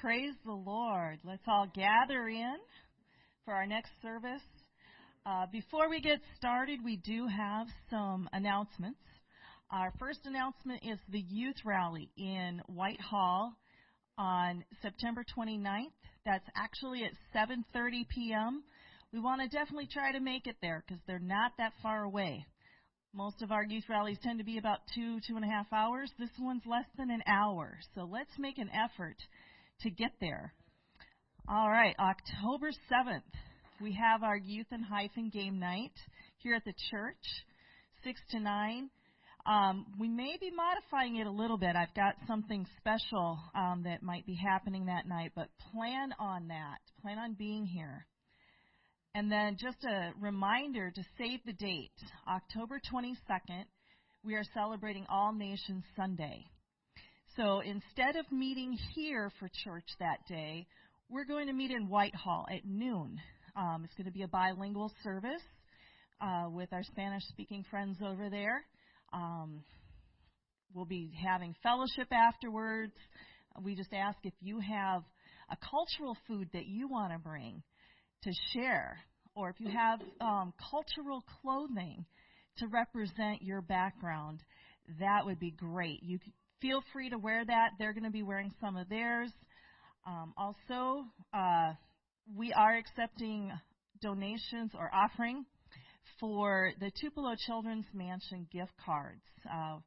Praise the Lord. Let's all gather in for our next service. Uh, before we get started, we do have some announcements. Our first announcement is the youth rally in Whitehall on September 29th. That's actually at 7:30 p.m. We want to definitely try to make it there because they're not that far away. Most of our youth rallies tend to be about two, two and a half hours. This one's less than an hour. So let's make an effort to get there. All right, October 7th, we have our youth and hyphen game night here at the church, 6 to 9. Um, we may be modifying it a little bit. I've got something special um, that might be happening that night, but plan on that. Plan on being here. And then just a reminder to save the date. October 22nd, we are celebrating All Nations Sunday. So instead of meeting here for church that day, we're going to meet in Whitehall at noon. Um, it's going to be a bilingual service uh, with our Spanish speaking friends over there. Um, we'll be having fellowship afterwards. We just ask if you have a cultural food that you want to bring to share, or if you have um, cultural clothing to represent your background, that would be great. You feel free to wear that. They're going to be wearing some of theirs. Um, also, uh, we are accepting donations or offering for the Tupelo Children's Mansion gift cards. Uh,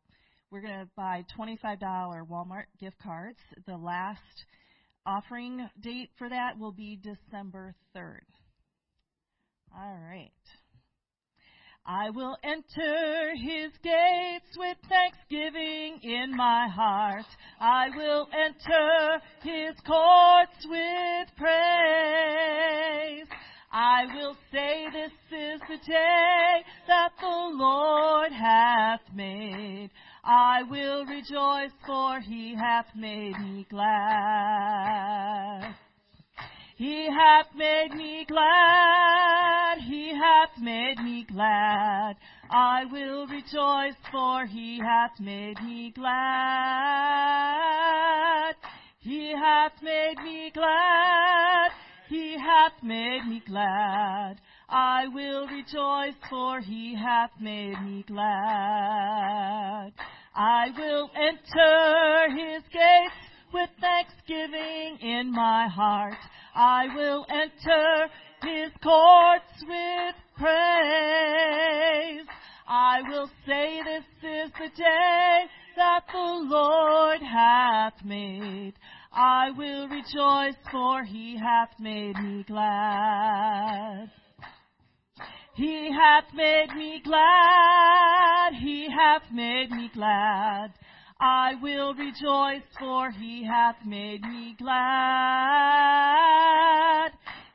we're going to buy $25 Walmart gift cards. The last offering date for that will be December 3rd. All right. I will enter his gates with thanksgiving in my heart. I will enter his courts with praise. I will say this is the day that the Lord hath made. I will rejoice for he hath made me glad. He hath made me glad, he hath made me glad. I will rejoice for he hath made me glad. He hath made me glad, he hath made me glad. I will rejoice for he hath made me glad. I will enter his gates with thanksgiving in my heart. I will enter his courts with praise. I will say this is the day that the Lord hath made. I will rejoice for he hath made me glad. He hath made me glad, he hath made me glad. I will rejoice, for he hath made me glad.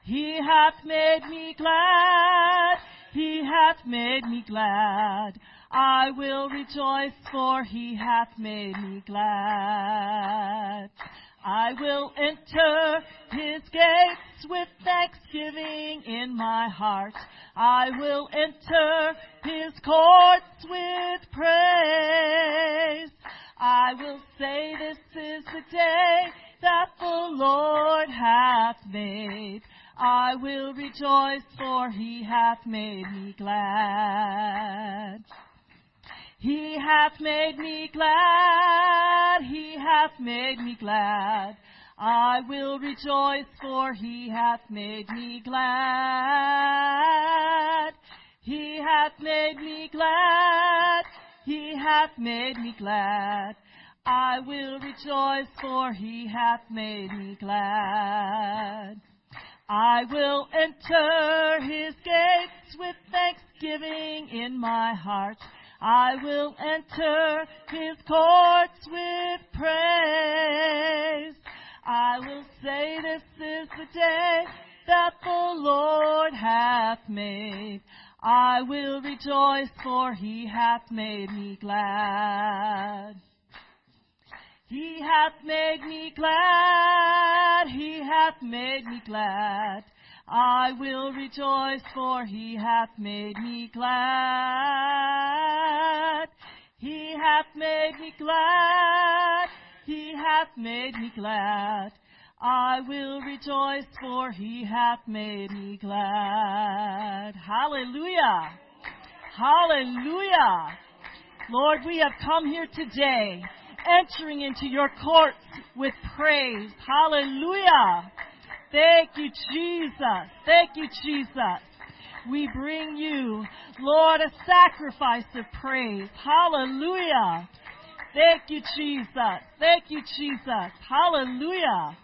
He hath made me glad. He hath made me glad. I will rejoice, for he hath made me glad. I will enter his gates with thanksgiving in my heart. I will enter his courts with praise. I will say this is the day that the Lord hath made. I will rejoice for he hath made me glad. He hath made me glad, he hath made me glad. I will rejoice for he hath made me glad. He hath made me glad, he hath made me glad. I will rejoice, for he hath made me glad. I will enter his gates with thanksgiving in my heart. I will enter his courts with praise. I will say this is the day that the Lord hath made. I will rejoice, for he hath made me glad. He hath made me glad, he hath made me glad. I will rejoice, for he hath made me glad. He hath made me glad, he hath made me glad. I will rejoice, for he hath made me glad. Hallelujah. Hallelujah. Lord, we have come here today, entering into your courts with praise. Hallelujah. Thank you, Jesus. Thank you, Jesus. We bring you, Lord, a sacrifice of praise. Hallelujah. Thank you, Jesus. Thank you, Jesus. Hallelujah.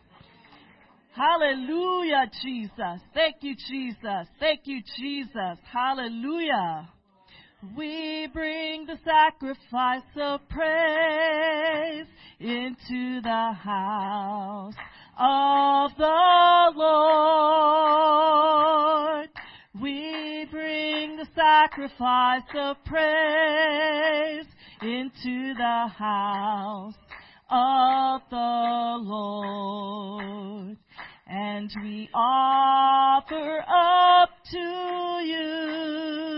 Hallelujah, Jesus. Thank you, Jesus. Thank you, Jesus. Hallelujah. We bring the sacrifice of praise into the house of the Lord. We bring the sacrifice of praise into the house of the Lord. And we offer up to you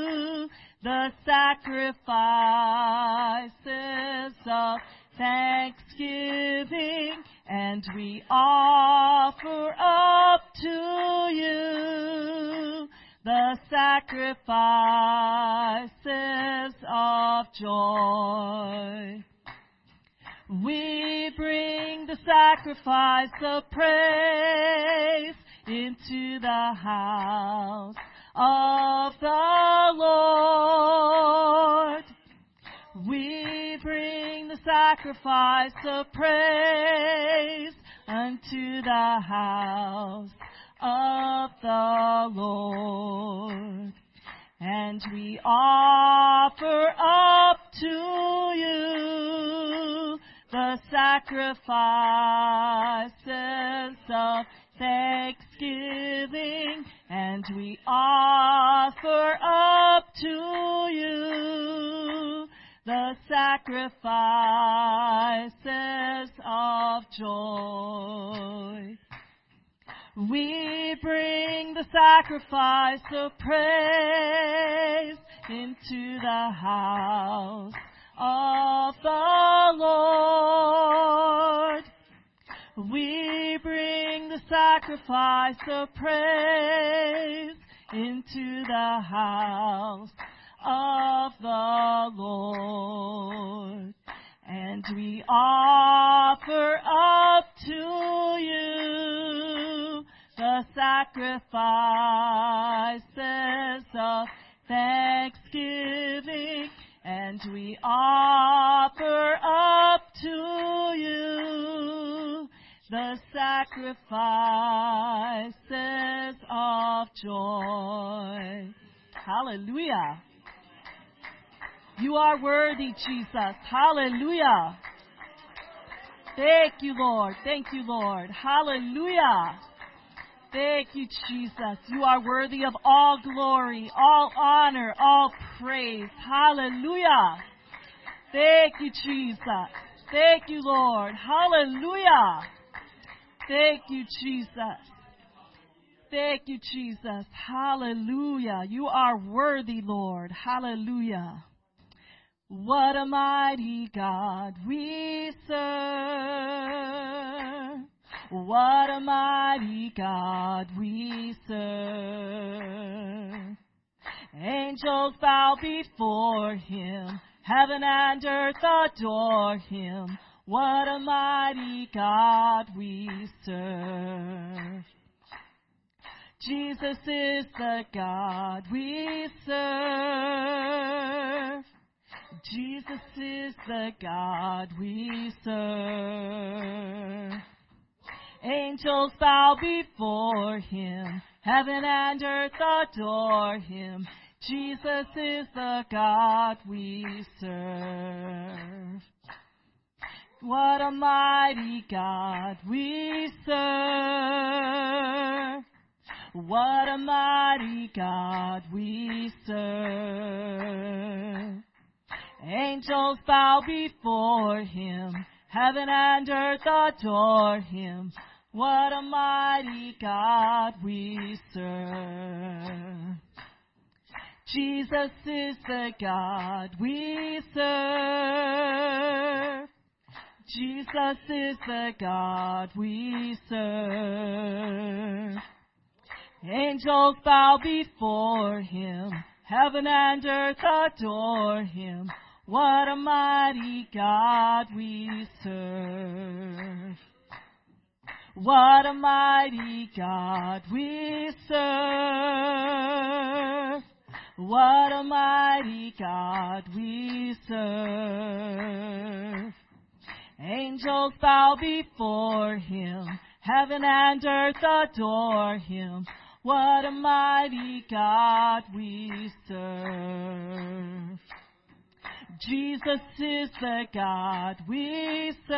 the sacrifices of thanksgiving and we offer up to you the sacrifices of joy. We bring the sacrifice of praise into the house of the Lord. We bring the sacrifice of praise unto the house of the Lord. And we offer up to you the sacrifices of thanksgiving, we offer up to you the sacrifices of joy. We bring the sacrifice of praise into the house of the Lord. We the sacrifice of praise into the house of the Lord. And we offer up to you the sacrifices of thanksgiving. And we offer up to you the sacrifices of joy. Hallelujah. You are worthy, Jesus. Hallelujah. Thank you, Lord. Thank you, Lord. Hallelujah. Thank you, Jesus. You are worthy of all glory, all honor, all praise. Hallelujah. Thank you, Jesus. Thank you, Lord. Hallelujah. Thank you, Jesus. Thank you, Jesus. Hallelujah. You are worthy, Lord. Hallelujah. What a mighty God we serve. What a mighty God we serve. Angels bow before him. Heaven and earth adore him. What a mighty God we serve. Jesus is the God we serve. Jesus is the God we serve. Angels bow before him. Heaven and earth adore him. Jesus is the God we serve. What a mighty God we serve. What a mighty God we serve. Angels bow before him. Heaven and earth adore him. What a mighty God we serve. Jesus is the God we serve. Jesus is the God we serve. Angels bow before him. Heaven and earth adore him. What a mighty God we serve. What a mighty God we serve. What a mighty God we serve. Angels bow before him. Heaven and earth adore him. What a mighty God we serve. Jesus is the God we serve.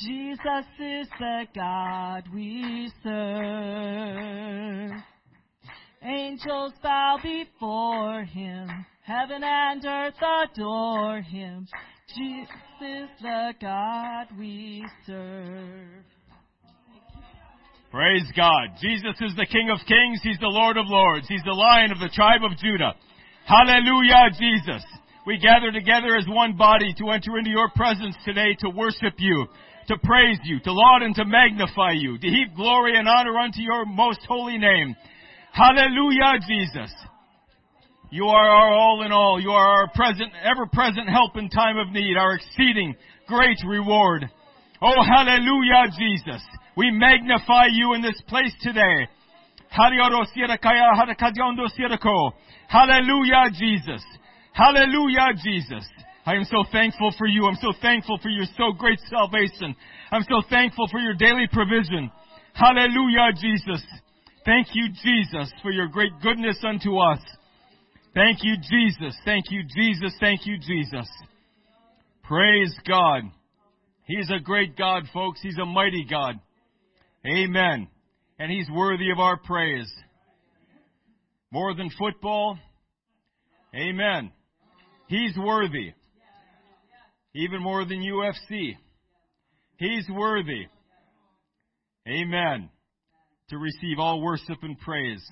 Jesus is the God we serve. Angels bow before him. Heaven and earth adore him. Jesus is the God we serve. Praise God. Jesus is the King of Kings. He's the Lord of Lords. He's the Lion of the tribe of Judah. Hallelujah, Jesus. We gather together as one body to enter into your presence today to worship you, to praise you, to laud and to magnify you, to heap glory and honor unto your most holy name. Hallelujah, Jesus. You are our all in all. You are our present, ever present help in time of need, our exceeding great reward. Oh, hallelujah, Jesus. We magnify you in this place today. Hallelujah, Jesus. Hallelujah, Jesus. I am so thankful for you. I'm so thankful for your so great salvation. I'm so thankful for your daily provision. Hallelujah, Jesus. Thank you, Jesus, for your great goodness unto us. Thank you, Jesus. Thank you, Jesus. Thank you, Jesus. Praise God. He's a great God, folks. He's a mighty God. Amen. And He's worthy of our praise. More than football. Amen. He's worthy. Even more than UFC. He's worthy. Amen. To receive all worship and praise.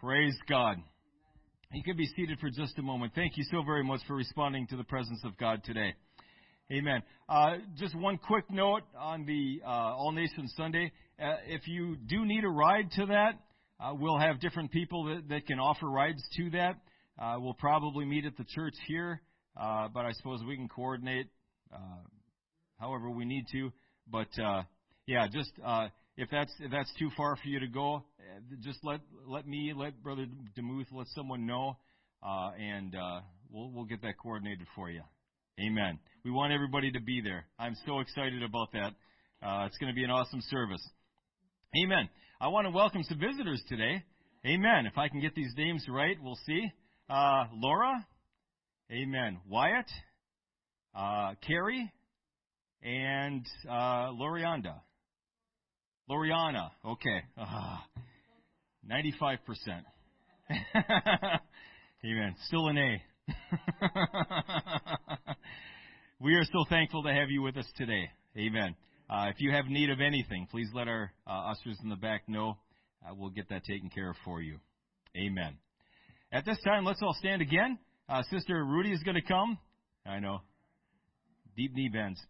Praise God. You can be seated for just a moment. Thank you so very much for responding to the presence of God today. Amen. Uh, just one quick note on the uh, All Nations Sunday. Uh, if you do need a ride to that, uh, we'll have different people that, that can offer rides to that. Uh, we'll probably meet at the church here, uh, but I suppose we can coordinate however we need to. But yeah, just if that's if that's too far for you to go, just let let me, let Brother Demuth, let someone know, and we'll we'll get that coordinated for you. Amen. We want everybody to be there. I'm so excited about that. Uh, it's going to be an awesome service. Amen. I want to welcome some visitors today. Amen. If I can get these names right, we'll see. Uh, Laura. Amen. Wyatt. Uh, Carrie. And uh, Lorianda. Loriana. Okay. Uh, 95%. Amen. Still an A. we are so thankful to have you with us today. Amen. Uh, if you have need of anything, please let our uh, ushers in the back know. Uh, we'll get that taken care of for you. Amen. At this time, let's all stand again. Uh, Sister Rudy is going to come. I know. Deep knee bends.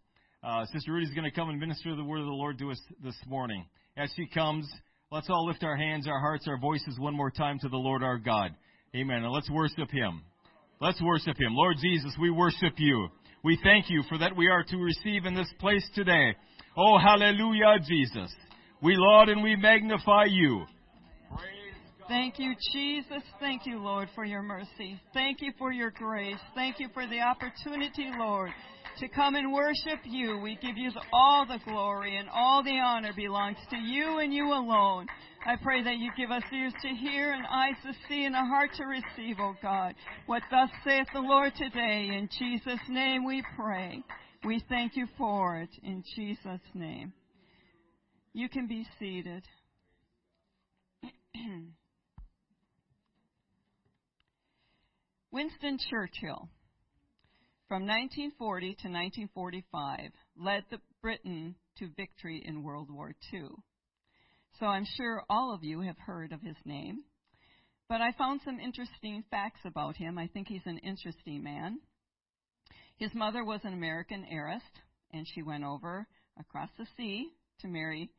Uh, Sister Rudy is going to come and minister the word of the Lord to us this morning. As she comes, let's all lift our hands, our hearts, our voices one more time to the Lord our God. Amen. And let's worship Him. Let's worship Him. Lord Jesus, we worship you. We thank you for that we are to receive in this place today. Oh, hallelujah, Jesus. We laud and we magnify you. Thank you, Jesus. Thank you, Lord, for your mercy. Thank you for your grace. Thank you for the opportunity, Lord, to come and worship you. We give you all the glory and all the honor belongs to you and you alone. I pray that you give us ears to hear and eyes to see and a heart to receive, O oh God. What thus saith the Lord today. In Jesus' name we pray. We thank you for it. In Jesus' name. You can be seated. Winston Churchill, from 1940 to 1945, led the Britain to victory in World War II. So I'm sure all of you have heard of his name. But I found some interesting facts about him. I think he's an interesting man. His mother was an American heiress, and she went over across the sea to marry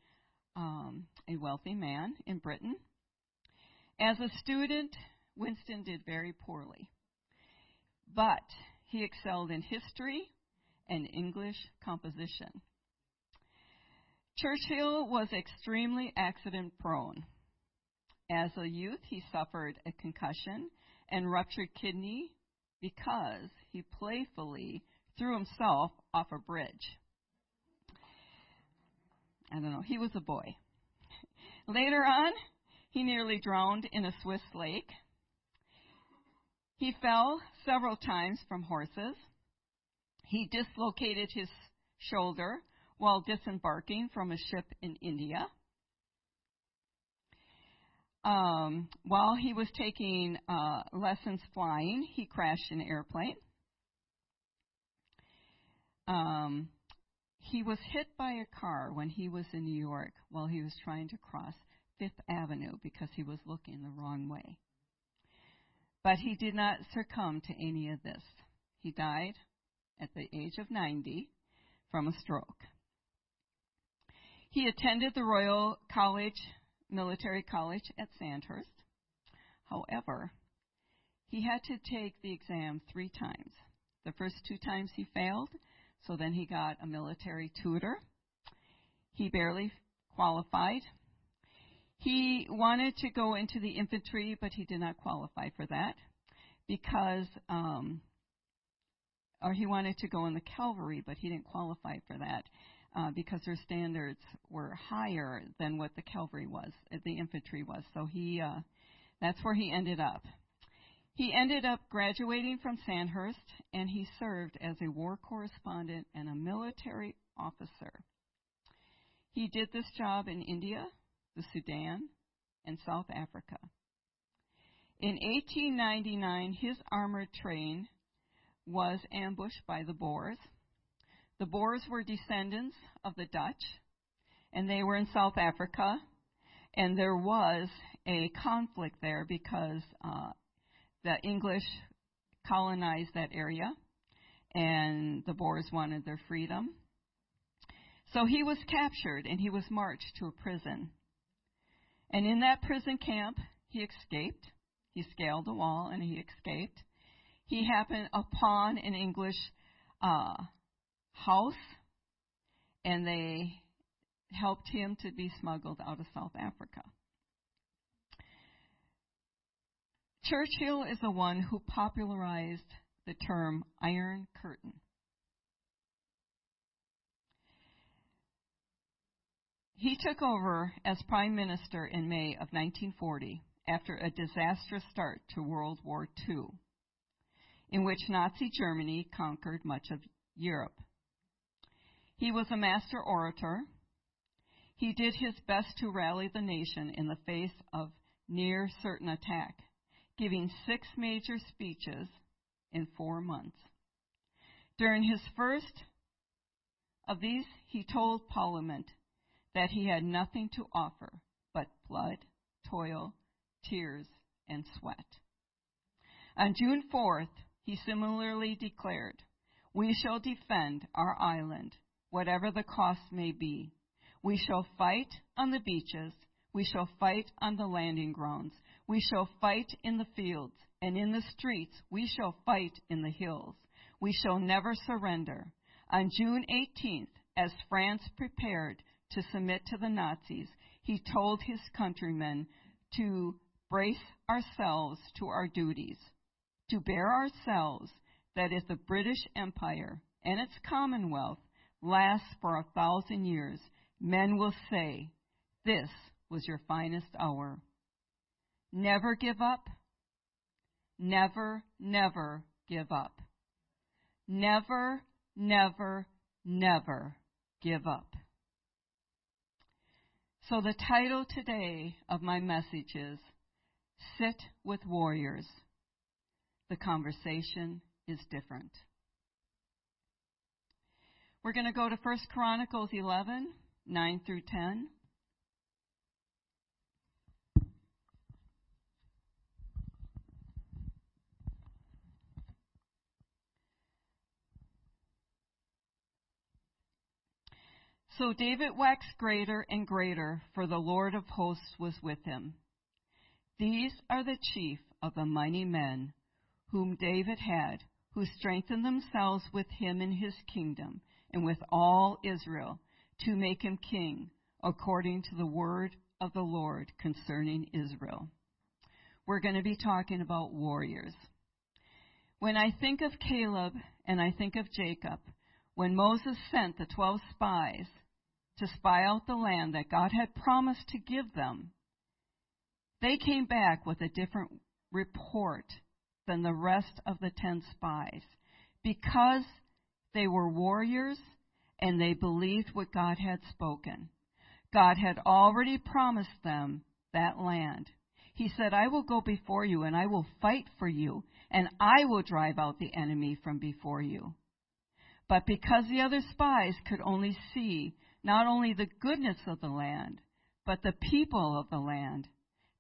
um, a wealthy man in Britain. As a student, Winston did very poorly, but he excelled in history and English composition. Churchill was extremely accident prone. As a youth, he suffered a concussion and ruptured kidney because he playfully threw himself off a bridge. I don't know, he was a boy. Later on, he nearly drowned in a Swiss lake. He fell several times from horses. He dislocated his shoulder while disembarking from a ship in India. Um, while he was taking uh, lessons flying, he crashed an airplane. Um, he was hit by a car when he was in New York while he was trying to cross Fifth Avenue because he was looking the wrong way. But he did not succumb to any of this. He died at the age of 90 from a stroke. He attended the Royal College, Military College at Sandhurst. However, he had to take the exam three times. The first two times he failed, so then he got a military tutor. He barely qualified. He wanted to go into the infantry, but he did not qualify for that because, um, or he wanted to go in the cavalry, but he didn't qualify for that uh, because their standards were higher than what the cavalry was, uh, the infantry was. So he, uh, that's where he ended up. He ended up graduating from Sandhurst, and he served as a war correspondent and a military officer. He did this job in India, the Sudan, and South Africa. In 1899, his armored train was ambushed by the Boers the Boers were descendants of the Dutch, and they were in South Africa, and there was a conflict there because uh, the English colonized that area, and the Boers wanted their freedom. So he was captured and he was marched to a prison. And in that prison camp, he escaped. He scaled the wall and he escaped. He happened upon an English uh, house, and they helped him to be smuggled out of South Africa. Churchill is the one who popularized the term Iron Curtain. He took over as Prime Minister in May of 1940 after a disastrous start to World War II, in which Nazi Germany conquered much of Europe. He was a master orator. He did his best to rally the nation in the face of near certain attack, giving six major speeches in four months. During his first of these, he told Parliament that he had nothing to offer but blood, toil, tears, and sweat. On June 4th, he similarly declared, We shall defend our island whatever the cost may be. We shall fight on the beaches. We shall fight on the landing grounds. We shall fight in the fields and in the streets. We shall fight in the hills. We shall never surrender. On June 18th, as France prepared to submit to the Nazis, he told his countrymen to brace ourselves to our duties, to bear ourselves that if the British Empire and its Commonwealth lasts for a thousand years, men will say, This was your finest hour. Never give up. Never, never give up. Never, never, never give up. So the title today of my message is Sit with Warriors. The conversation is different. We're going to go to 1 Chronicles 11, 9 through 10. So David waxed greater and greater, for the Lord of hosts was with him. These are the chief of the mighty men whom David had, who strengthened themselves with him in his kingdom and with all Israel to make him king, according to the word of the Lord concerning Israel. We're going to be talking about warriors. When I think of Caleb and I think of Jacob, when Moses sent the twelve spies to spy out the land that God had promised to give them, they came back with a different report than the rest of the ten spies because they were warriors and they believed what God had spoken. God had already promised them that land. He said, I will go before you and I will fight for you and I will drive out the enemy from before you. But because the other spies could only see not only the goodness of the land, but the people of the land,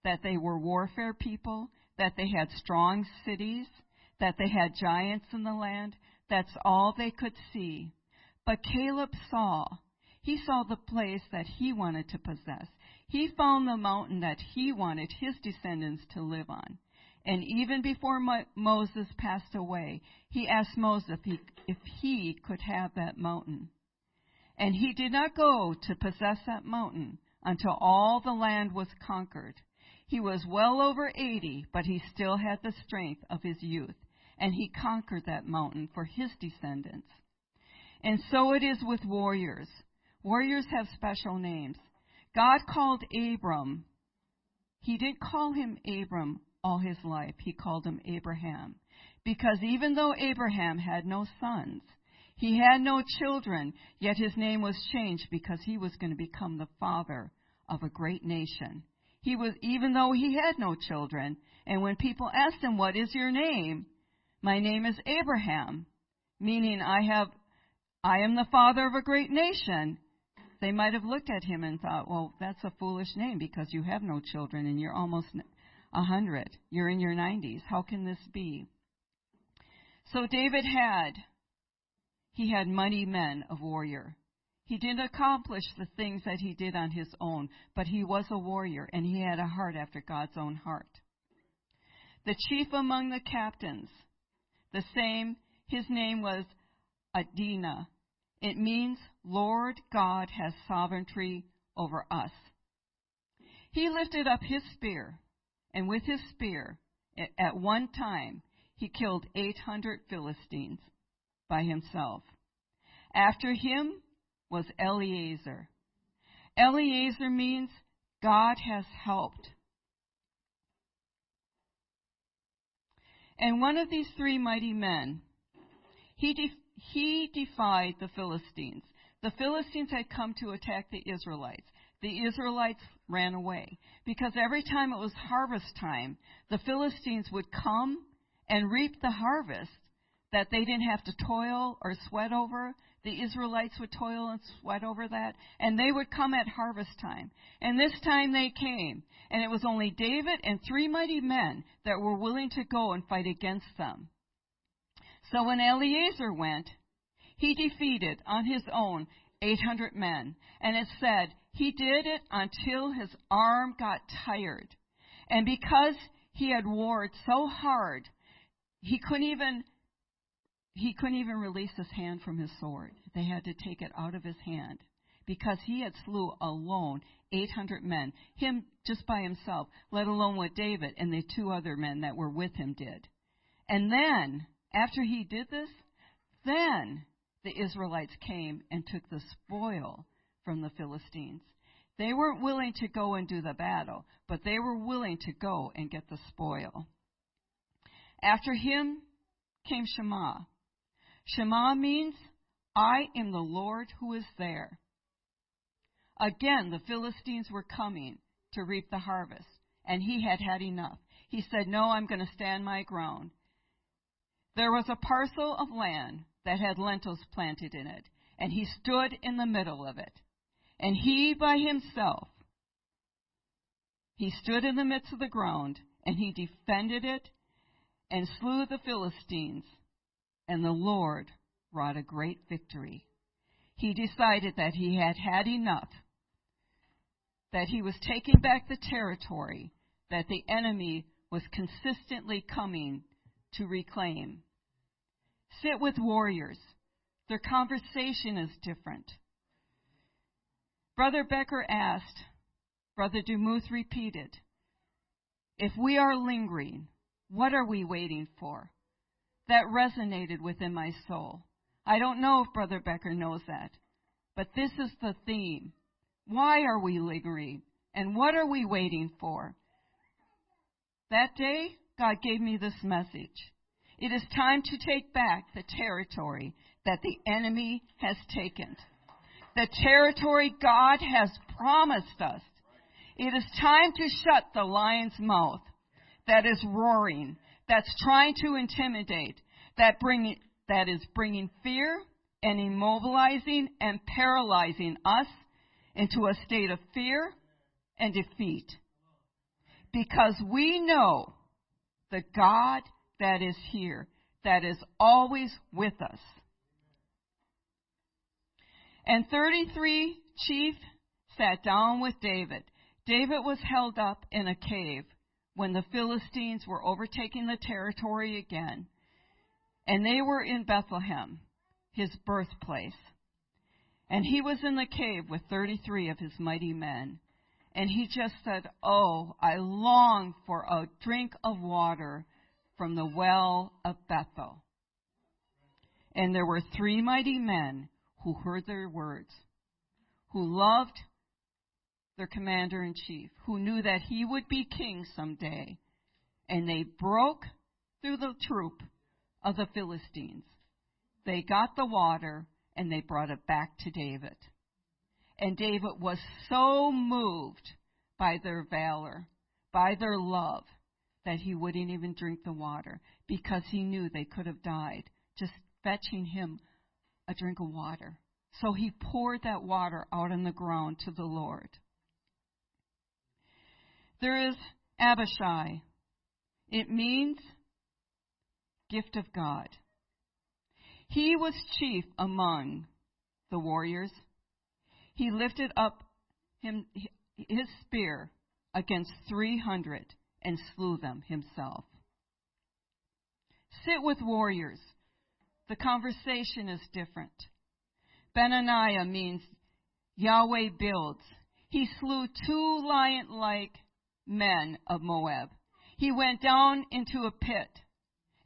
that they were warfare people, that they had strong cities, that they had giants in the land. That's all they could see. But Caleb saw. He saw the place that he wanted to possess. He found the mountain that he wanted his descendants to live on. And even before Mo- Moses passed away, he asked Moses if he, if he could have that mountain. And he did not go to possess that mountain until all the land was conquered. He was well over 80, but he still had the strength of his youth, and he conquered that mountain for his descendants. And so it is with warriors. Warriors have special names. God called Abram. He didn't call him Abram all his life. He called him Abraham. Because even though Abraham had no sons, he had no children, yet his name was changed because he was going to become the father of a great nation. He was, even though he had no children, and when people asked him, What is your name? My name is Abraham, meaning I have, I am the father of a great nation. They might have looked at him and thought, Well, that's a foolish name because you have no children and you're almost a hundred. You're in your nineties. How can this be? So David had, he had mighty men of warrior. He didn't accomplish the things that he did on his own, but he was a warrior and he had a heart after God's own heart. The chief among the captains, the same, his name was Adina. It means Lord God has sovereignty over us. He lifted up his spear, and with his spear, at one time, he killed 800 Philistines by himself. After him was Eleazar. Eleazar means God has helped. And one of these three mighty men, he, he defied the Philistines. The Philistines had come to attack the Israelites. The Israelites ran away because every time it was harvest time, the Philistines would come and reap the harvest that they didn't have to toil or sweat over. The Israelites would toil and sweat over that, and they would come at harvest time. And this time they came, and it was only David and three mighty men that were willing to go and fight against them. So when Eleazar went, he defeated on his own 800 men, and it said he did it until his arm got tired. And because he had warred so hard, he couldn't even he couldn't even release his hand from his sword. They had to take it out of his hand because he had slew alone 800 men, him just by himself, let alone what David and the two other men that were with him did. And then, after he did this, then the Israelites came and took the spoil from the Philistines. They weren't willing to go and do the battle, but they were willing to go and get the spoil. After him came Shammah. Shammah means, I am the Lord who is there. Again, the Philistines were coming to reap the harvest, and he had had enough. He said, No, I'm going to stand my ground. There was a parcel of land that had lentils planted in it, and he stood in the middle of it. And he by himself, he stood in the midst of the ground, and he defended it and slew the Philistines and the Lord wrought a great victory. he decided that he had had enough, that he was taking back the territory that the enemy was consistently coming to reclaim. Sit with warriors. Their conversation is different. Brother Becker asked, Brother Demuth repeated, if we are lingering, what are we waiting for? That resonated within my soul. I don't know if Brother Becker knows that, but this is the theme. Why are we lingering? And what are we waiting for? That day, God gave me this message. It is time to take back the territory that the enemy has taken. The territory God has promised us. It is time to shut the lion's mouth that is roaring, that's trying to intimidate, that bring, that is bringing fear and immobilizing and paralyzing us into a state of fear and defeat. Because we know the God that is here, that is always with us. And 33 chief sat down with David. David was held up in a cave when the Philistines were overtaking the territory again. And they were in Bethlehem, his birthplace. And he was in the cave with 33 of his mighty men. And he just said, Oh, I long for a drink of water from the well of Bethel. And there were three mighty men who heard their words, who loved their commander in chief, who knew that he would be king someday. And they broke through the troop of the Philistines. They got the water and they brought it back to David. And David was so moved by their valor, by their love, that he wouldn't even drink the water because he knew they could have died just fetching him a drink of water. So he poured that water out on the ground to the Lord. There is Abishai. It means gift of God. He was chief among the warriors. He lifted up him, his spear against 300 and slew them himself. Sit with warriors. The conversation is different. Benaiah means Yahweh builds. He slew two lion like men of Moab. He went down into a pit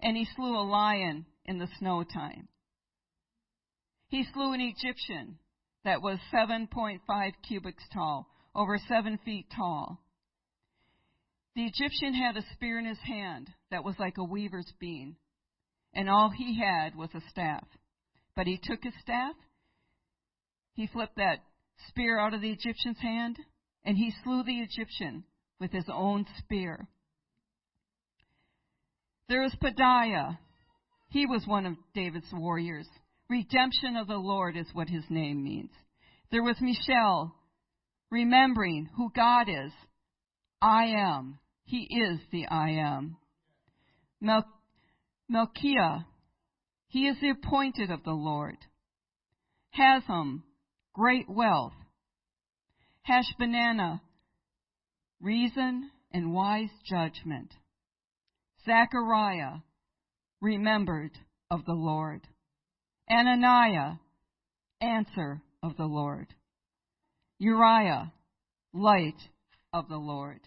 and he slew a lion in the snow time. He slew an Egyptian that was 7.5 cubits tall, over seven feet tall. The Egyptian had a spear in his hand that was like a weaver's beam, and all he had was a staff. But he took his staff, he flipped that spear out of the Egyptian's hand, and he slew the Egyptian with his own spear. There is Pedaiah. He was one of David's warriors. Redemption of the Lord is what his name means. There was Mishael, remembering who God is. I am. He is the I am. Mel- Melchiah, he is the appointed of the Lord. Hashum, great wealth. Hashbadana, reason and wise judgment. Zechariah, remembered of the Lord. Ananiah, answer of the Lord. Uriah, light of the Lord.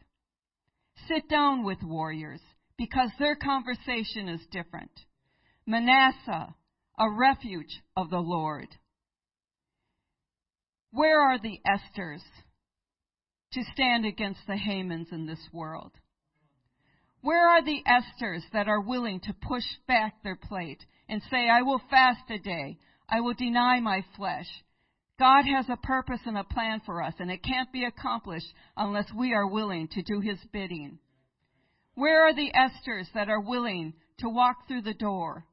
Sit down with warriors because their conversation is different. Manasseh, a refuge of the Lord. Where are the Esthers? To stand against the Hamans in this world? Where are the Esthers that are willing to push back their plate and say, I will fast a day. I will deny my flesh. God has a purpose and a plan for us, and it can't be accomplished unless we are willing to do His bidding. Where are the Esthers that are willing to walk through the door?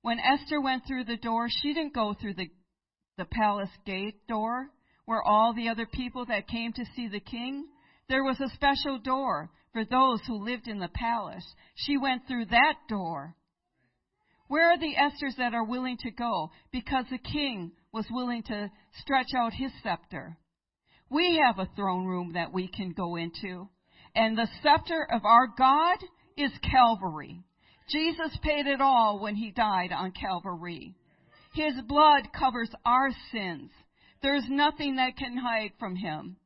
When Esther went through the door, she didn't go through the, the palace gate door where all the other people that came to see the king, there was a special door for those who lived in the palace. She went through that door. Where are the Esthers that are willing to go? Because the king was willing to stretch out his scepter. We have a throne room that we can go into. And the scepter of our God is Calvary. Jesus paid it all when he died on Calvary. His blood covers our sins. There's nothing that can hide from him.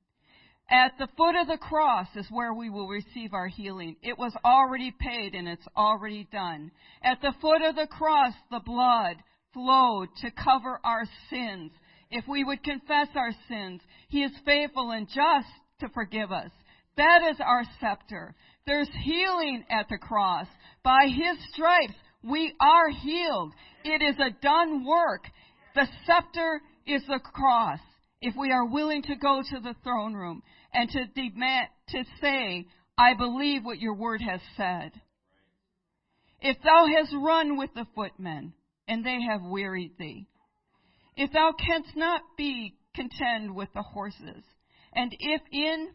At the foot of the cross is where we will receive our healing. It was already paid and it's already done. At the foot of the cross, the blood flowed to cover our sins. If we would confess our sins, He is faithful and just to forgive us. That is our scepter. There's healing at the cross. By His stripes, we are healed. It is a done work. The scepter is the cross. If we are willing to go to the throne room and to demand, to say, I believe what your word has said. If thou hast run with the footmen, and they have wearied thee, if thou canst not be contend with the horses, and if in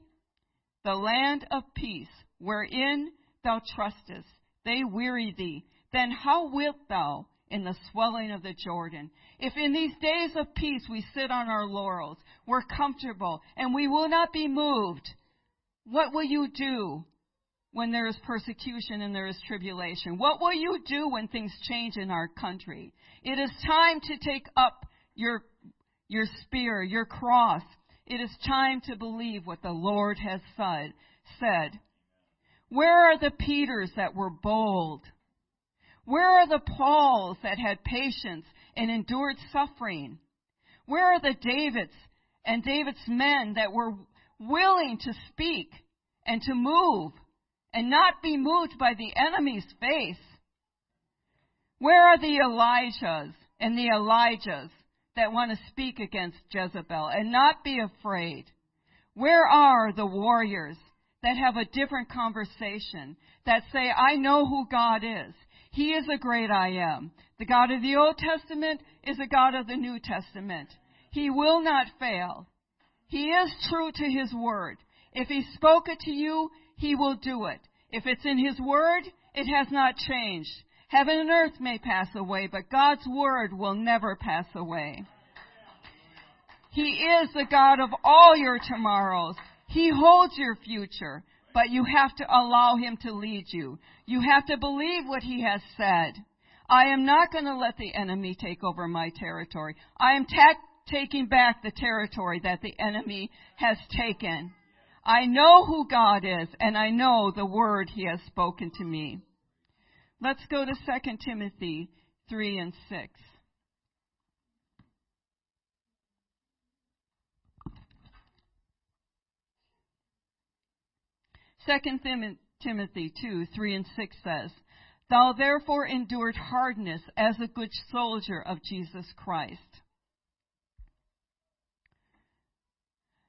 the land of peace, wherein thou trustest, they weary thee, then how wilt thou in the swelling of the Jordan? If in these days of peace we sit on our laurels, we're comfortable, and we will not be moved, what will you do when there is persecution and there is tribulation? What will you do when things change in our country? It is time to take up your, your spear, your cross. It is time to believe what the Lord has said. said. Where are the Peters that were bold? Where are the Pauls that had patience and endured suffering? Where are the Davids and David's men that were willing to speak and to move and not be moved by the enemy's face? Where are the Elijahs and the Elijahs that want to speak against Jezebel and not be afraid? Where are the warriors that have a different conversation that say, I know who God is. He is a great I am. The God of the Old Testament is a God of the New Testament. He will not fail. He is true to His word. If He spoke it to you, He will do it. If it's in His word, it has not changed. Heaven and earth may pass away, but God's word will never pass away. He is the God of all your tomorrows. He holds your future, but you have to allow Him to lead you. You have to believe what He has said. I am not going to let the enemy take over my territory. I am ta- taking back the territory that the enemy has taken. I know who God is, and I know the word He has spoken to me. Let's go to 2 Timothy 3 and 6. 2 Timothy 2, 3 and 6 says, Thou therefore endured hardness as a good soldier of Jesus Christ.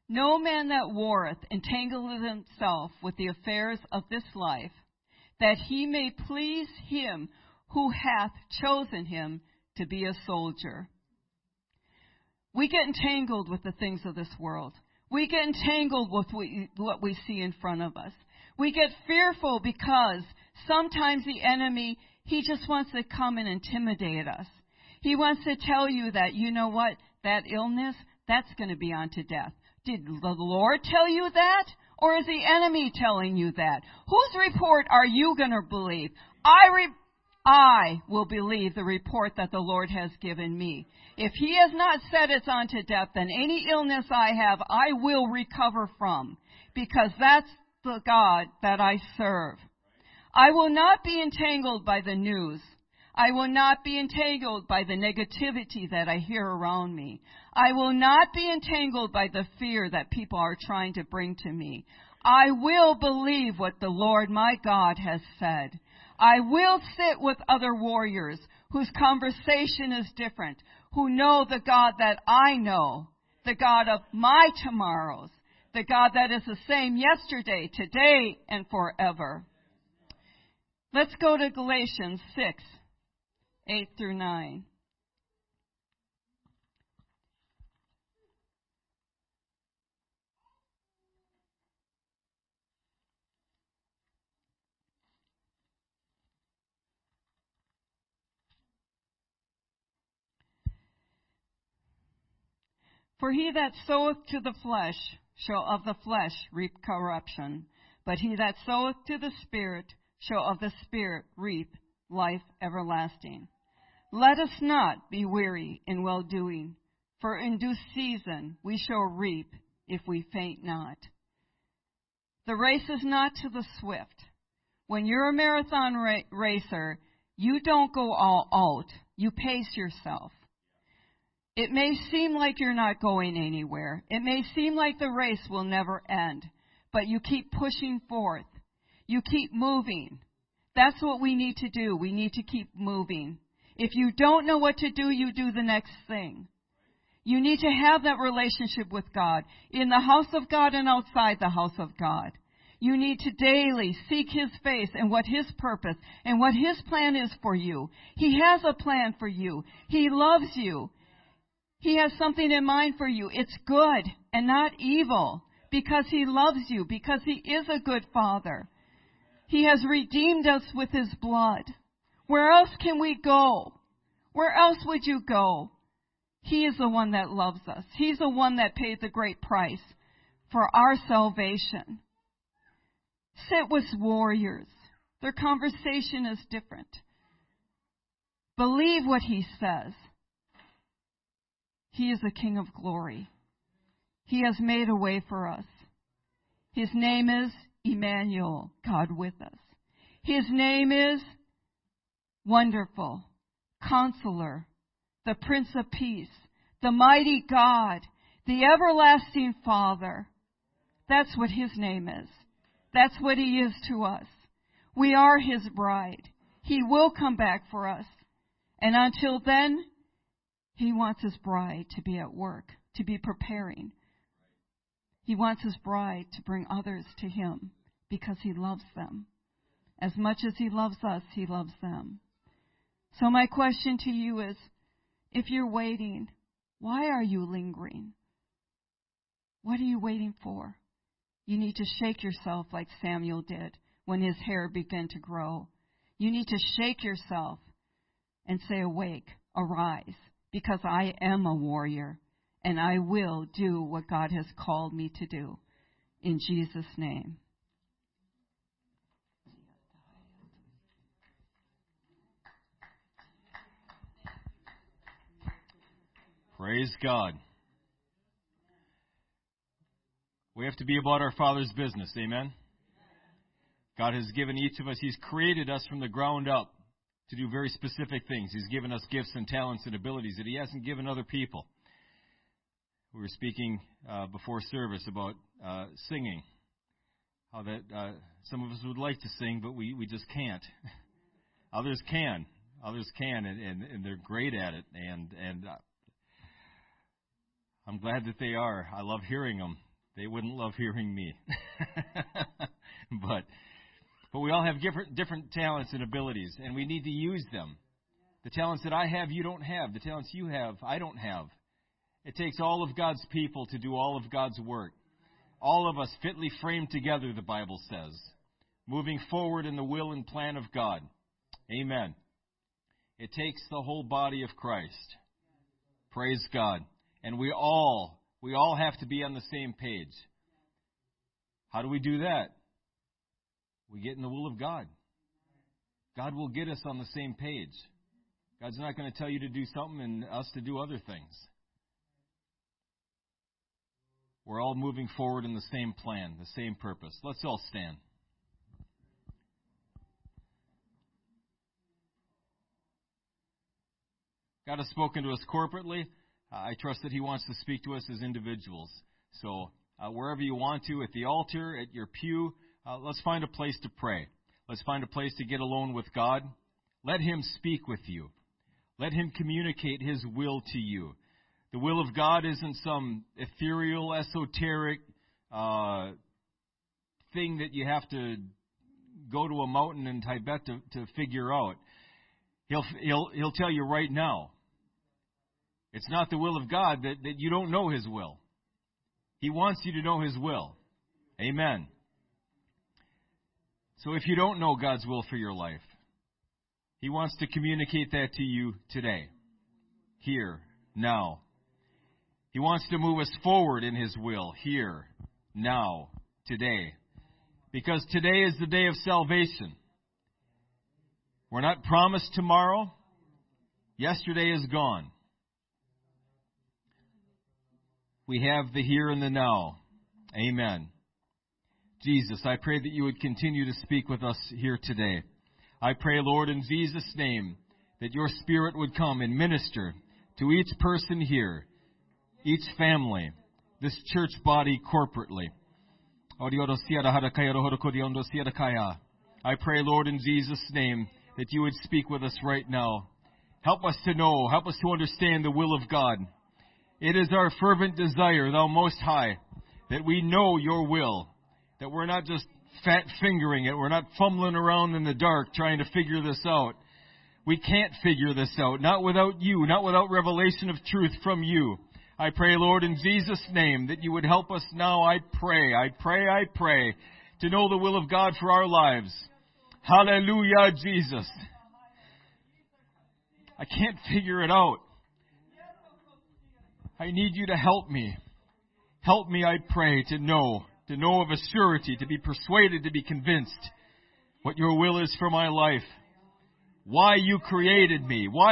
No man that warreth entangleth himself with the affairs of this life, that he may please him who hath chosen him to be a soldier. We get entangled with the things of this world. We get entangled with what we see in front of us. We get fearful because sometimes the enemy, he just wants to come and intimidate us. He wants to tell you that, you know what, that illness, that's going to be on to death. Did the Lord tell you that? Or is the enemy telling you that? Whose report are you going to believe? I, re- I will believe the report that the Lord has given me. If he has not said it's unto death, then any illness I have, I will recover from. Because that's the God that I serve. I will not be entangled by the news. I will not be entangled by the negativity that I hear around me. I will not be entangled by the fear that people are trying to bring to me. I will believe what the Lord my God has said. I will sit with other warriors whose conversation is different, who know the God that I know, the God of my tomorrows, the God that is the same yesterday, today, and forever. Let's go to Galatians 6, 8 through 9. For he that soweth to the flesh shall of the flesh reap corruption, but he that soweth to the Spirit shall of the Spirit reap life everlasting. Let us not be weary in well doing, for in due season we shall reap if we faint not. The race is not to the swift. When you're a marathon ra- racer, you don't go all out. You pace yourself. It may seem like you're not going anywhere. It may seem like the race will never end, but you keep pushing forth. You keep moving. That's what we need to do. We need to keep moving. If you don't know what to do, you do the next thing. You need to have that relationship with God in the house of God and outside the house of God. You need to daily seek His face and what His purpose and what His plan is for you. He has a plan for you. He loves you. He has something in mind for you. It's good and not evil because He loves you, because He is a good Father. He has redeemed us with His blood. Where else can we go? Where else would you go? He is the one that loves us. He's the one that paid the great price for our salvation. Sit with warriors. Their conversation is different. Believe what he says. He is the King of glory. He has made a way for us. His name is Emmanuel, God with us. His name is Wonderful, Counselor, the Prince of Peace, the Mighty God, the Everlasting Father. That's what His name is. That's what He is to us. We are His bride. He will come back for us. And until then, He wants His bride to be at work, to be preparing. He wants His bride to bring others to Him because He loves them. As much as He loves us, He loves them. So my question to you is, if you're waiting, why are you lingering? What are you waiting for? You need to shake yourself like Samuel did when his hair began to grow. You need to shake yourself and say, Awake, arise, because I am a warrior and I will do what God has called me to do. In Jesus' name. Praise God. We have to be about our Father's business. Amen. God has given each of us, He's created us from the ground up to do very specific things. He's given us gifts and talents and abilities that He hasn't given other people. We were speaking uh, before service about uh, singing. How that uh, some of us would like to sing, but we, we just can't. Others can. Others can, and, and, and they're great at it. And, and uh, I'm glad that they are. I love hearing them. They wouldn't love hearing me. but but we all have different different talents and abilities and we need to use them. The talents that I have you don't have. The talents you have I don't have. It takes all of God's people to do all of God's work. All of us fitly framed together, the Bible says, moving forward in the will and plan of God. Amen. It takes the whole body of Christ. Praise God. And we all, we all have to be on the same page. How do we do that? We get in the will of God. God will get us on the same page. God's not going to tell you to do something and us to do other things. We're all moving forward in the same plan, the same purpose. Let's all stand. God has spoken to us corporately. I trust that He wants to speak to us as individuals. So, uh, wherever you want to, at the altar, at your pew, uh, let's find a place to pray. Let's find a place to get alone with God. Let Him speak with you. Let Him communicate His will to you. The will of God isn't some ethereal, esoteric uh, thing that you have to go to a mountain in Tibet to, to figure out. He'll, he'll, he'll tell you right now. It's not the will of God that, that you don't know His will. He wants you to know His will. Amen. So if you don't know God's will for your life, He wants to communicate that to you today, here, now. He wants to move us forward in His will, here, now, today. Because today is the day of salvation. We're not promised tomorrow. Yesterday is gone. We have the here and the now. Amen. Jesus, I pray that you would continue to speak with us here today. I pray, Lord, in Jesus' name, that your Spirit would come and minister to each person here, each family, this church body corporately. I pray, Lord, in Jesus' name, that you would speak with us right now. Help us to know, help us to understand the will of God. It is our fervent desire, thou most high, that we know your will, that we're not just fat fingering it, we're not fumbling around in the dark trying to figure this out. We can't figure this out, not without you, not without revelation of truth from you. I pray, Lord, in Jesus' name, that you would help us now. I pray, I pray, I pray to know the will of God for our lives. Hallelujah, Jesus. I can't figure it out. I need you to help me. Help me, I pray, to know, to know of a surety, to be persuaded, to be convinced what your will is for my life. Why you created me. Why